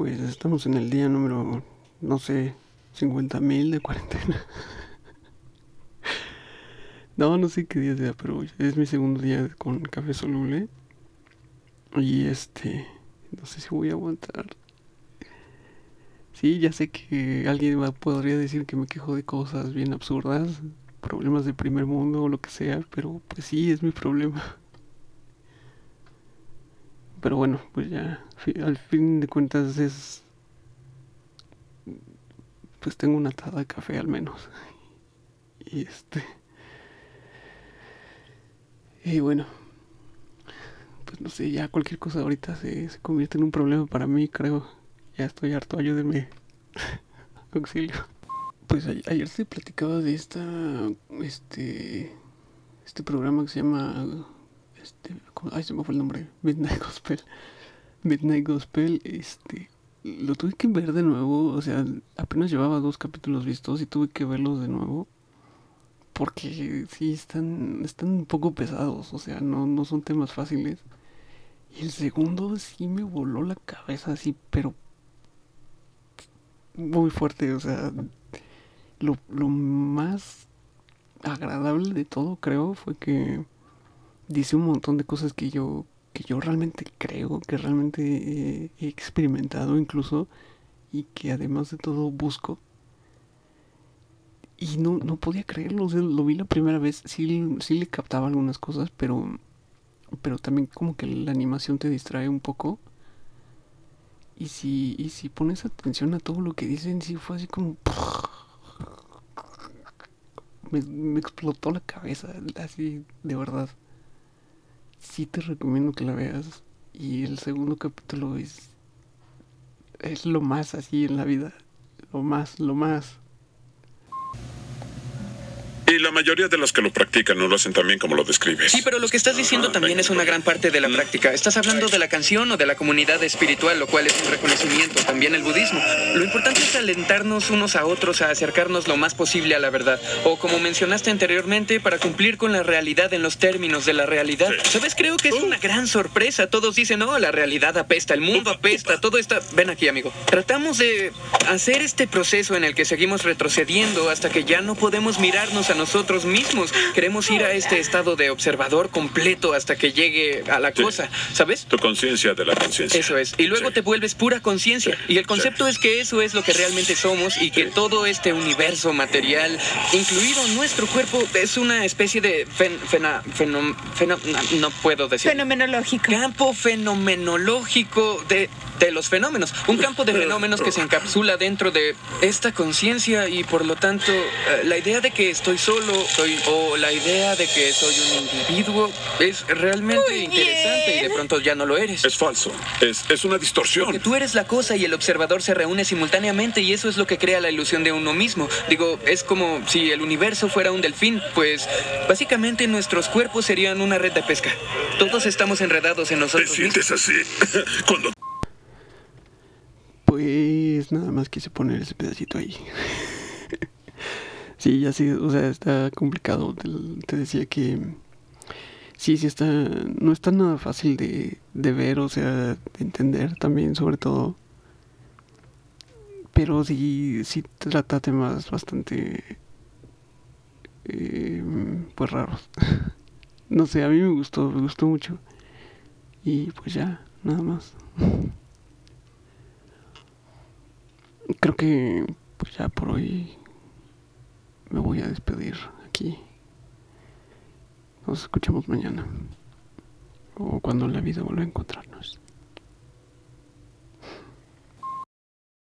Pues estamos en el día número, no sé, 50 mil de cuarentena. no, no sé qué día sea, pero es mi segundo día con café soluble. Y este, no sé si voy a aguantar. Sí, ya sé que alguien podría decir que me quejo de cosas bien absurdas, problemas de primer mundo o lo que sea, pero pues sí, es mi problema. Pero bueno, pues ya, al fin de cuentas es... Pues tengo una taza de café al menos. Y este... Y bueno, pues no sé, ya cualquier cosa ahorita se, se convierte en un problema para mí, creo. Ya estoy harto, ayúdenme. Auxilio. Pues ayer se platicaba de esta, este, este programa que se llama ay, se me fue el nombre, Midnight Gospel. Midnight Gospel, este, lo tuve que ver de nuevo, o sea, apenas llevaba dos capítulos vistos y tuve que verlos de nuevo. Porque sí, están, están un poco pesados, o sea, no, no son temas fáciles. Y el segundo sí me voló la cabeza así, pero muy fuerte, o sea, lo, lo más agradable de todo creo fue que dice un montón de cosas que yo, que yo realmente creo, que realmente he experimentado incluso y que además de todo busco. Y no, no podía creerlo, lo vi la primera vez, sí, sí le captaba algunas cosas, pero, pero también como que la animación te distrae un poco. Y si, y si pones atención a todo lo que dicen, sí fue así como... Me, me explotó la cabeza, así de verdad sí te recomiendo que la veas. Y el segundo capítulo es. Es lo más así en la vida. Lo más, lo más. Y la mayoría de los que lo practican no lo hacen tan bien como lo describes. Sí, pero lo que estás diciendo también es una gran parte de la práctica. Estás hablando de la canción o de la comunidad espiritual, lo cual es un reconocimiento, también el budismo. Lo importante es alentarnos unos a otros a acercarnos lo más posible a la verdad. O como mencionaste anteriormente, para cumplir con la realidad en los términos de la realidad. ¿Sabes? Creo que es una gran sorpresa. Todos dicen, no, la realidad apesta, el mundo apesta, todo está... Ven aquí, amigo. Tratamos de hacer este proceso en el que seguimos retrocediendo hasta que ya no podemos mirarnos a nosotros mismos. Queremos ir a este estado de observador completo hasta que llegue a la cosa, ¿sabes? Tu conciencia de la conciencia. Eso es. Y luego te vuelves pura conciencia. Y el concepto es que eso es lo que realmente somos y que todo este universo material, incluido nuestro cuerpo, es una especie de fena, no puedo decir. Fenomenológico. Campo fenomenológico de de los fenómenos. Un campo de fenómenos que se encapsula dentro de esta conciencia y por lo tanto eh, la idea de que estoy solo soy, o la idea de que soy un individuo es realmente interesante y de pronto ya no lo eres. Es falso. Es, es una distorsión. Porque tú eres la cosa y el observador se reúne simultáneamente y eso es lo que crea la ilusión de uno mismo. Digo, es como si el universo fuera un delfín, pues básicamente nuestros cuerpos serían una red de pesca. Todos estamos enredados en nosotros. ¿Te sientes así? Cuando nada más quise poner ese pedacito ahí. sí, ya sí, o sea, está complicado. Te, decía que sí, sí está, no está nada fácil de, de ver, o sea, de entender también, sobre todo. Pero sí, sí trata temas bastante, eh, pues raros. no sé, a mí me gustó, me gustó mucho. Y pues ya, nada más. creo que pues ya por hoy me voy a despedir aquí. Nos escuchamos mañana o cuando la vida vuelva a encontrarnos.